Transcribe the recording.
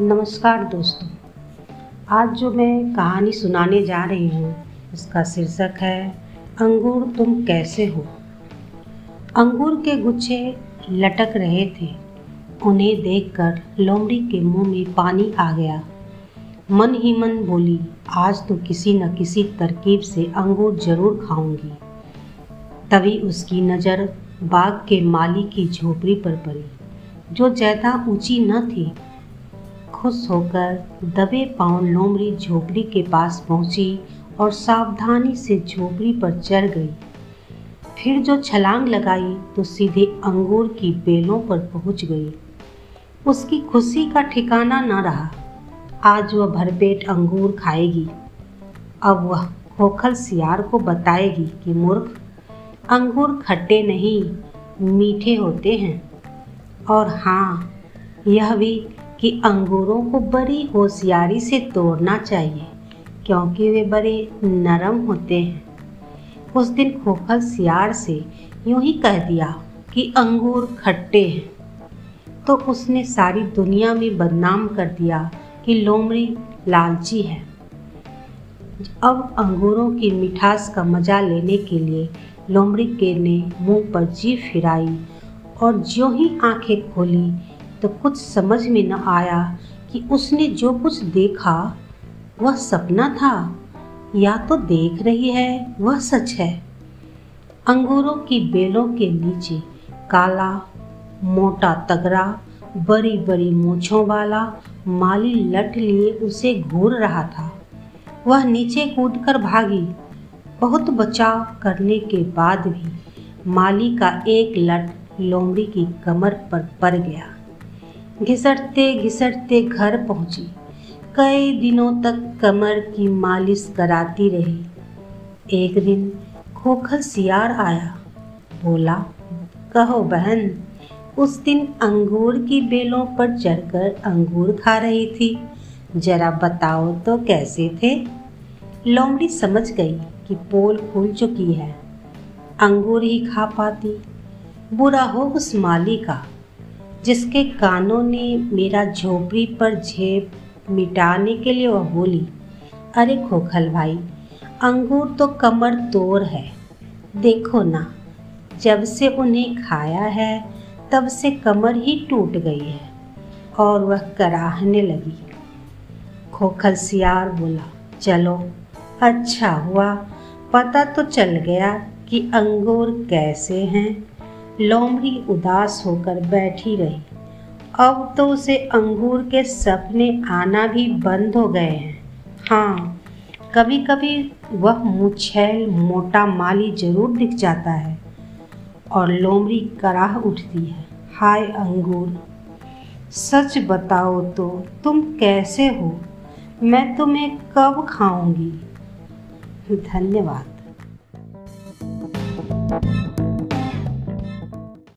नमस्कार दोस्तों। आज जो मैं कहानी सुनाने जा रही हूँ उसका शीर्षक है, अंगूर तुम कैसे हो? अंगूर के गुच्छे लटक रहे थे। उन्हें देखकर लोमड़ी के मुँह में पानी आ गया। मन ही मन बोली, आज तो किसी न किसी तरकीब से अंगूर ज़रूर खाऊँगी। तभी उसकी नज़र बाग के माली की झोपड़ी पर पड़ी, जो ज़्यादा ऊँची न थी खुश होकर दबे पाँव लोमड़ी झोपड़ी के पास पहुँची और सावधानी से झोपड़ी पर चढ़ गई। फिर जो छलांग लगाई तो सीधे अंगूर की बेलों पर पहुँच गई। उसकी खुशी का ठिकाना न रहा। आज वह भरपेट अंगूर खाएगी। अब वह खोखल सियार को बताएगी कि मूर्ख, अंगूर खट्टे नहीं, मीठे होते हैं। और हाँ यह भी कि अंगूरों को बड़ी होशियारी से तोड़ना चाहिए, क्योंकि वे बड़े नरम होते हैं। उस दिन खोखल सियार से यूँ ही कह दिया कि अंगूर खट्टे हैं। तो उसने सारी दुनिया में बदनाम कर दिया कि लोमड़ी लालची है। अब अंगूरों की मिठास का मज़ा लेने के लिए लोमड़ी के ने मुँह पर जीभ फिराई और जो ही आँखें खोली तो कुछ समझ में न आया कि उसने जो कुछ देखा, वह सपना था, या तो देख रही है, वह सच है। अंगूरों की बेलों के नीचे काला, मोटा तगड़ा बड़ी बड़ी मूछों वाला माली लट लिए उसे घूर रहा था। वह नीचे कूदकर भागी। बहुत बचाव करने के बाद भी माली का एक लट लोमड़ी की कमर पर पड़ गया। घिसटते घिसटते घर पहुँची। कई दिनों तक कमर की मालिश कराती रही। एक दिन खोखल सियार आया। बोला, कहो बहन, उस दिन अंगूर की बेलों पर चढ़कर अंगूर खा रही थी। जरा बताओ तो कैसे थे? लोमड़ी समझ गई कि पोल खुल चुकी है। अंगूर ही खा पाती। बुरा हो उस माली का। जिसके कानों ने मेरा झोपड़ी पर झेप मिटाने के लिए वह बोली, अरे खोखल भाई, अंगूर तो कमर तोड़ है। देखो ना, जब से उन्हें खाया है, तब से कमर ही टूट गई है। और वह कराहने लगी। खोखल सियार बोला, चलो अच्छा हुआ, पता तो चल गया कि अंगूर कैसे हैं। लोमड़ी उदास होकर बैठी रही। अब तो उसे अंगूर के सपने आना भी बंद हो गए हैं। हाँ कभी कभी वह मुछैल मोटा माली ज़रूर दिख जाता है और लोमड़ी कराह उठती है। हाय अंगूर, सच बताओ तो तुम कैसे हो? मैं तुम्हें कब खाऊँगी? धन्यवाद।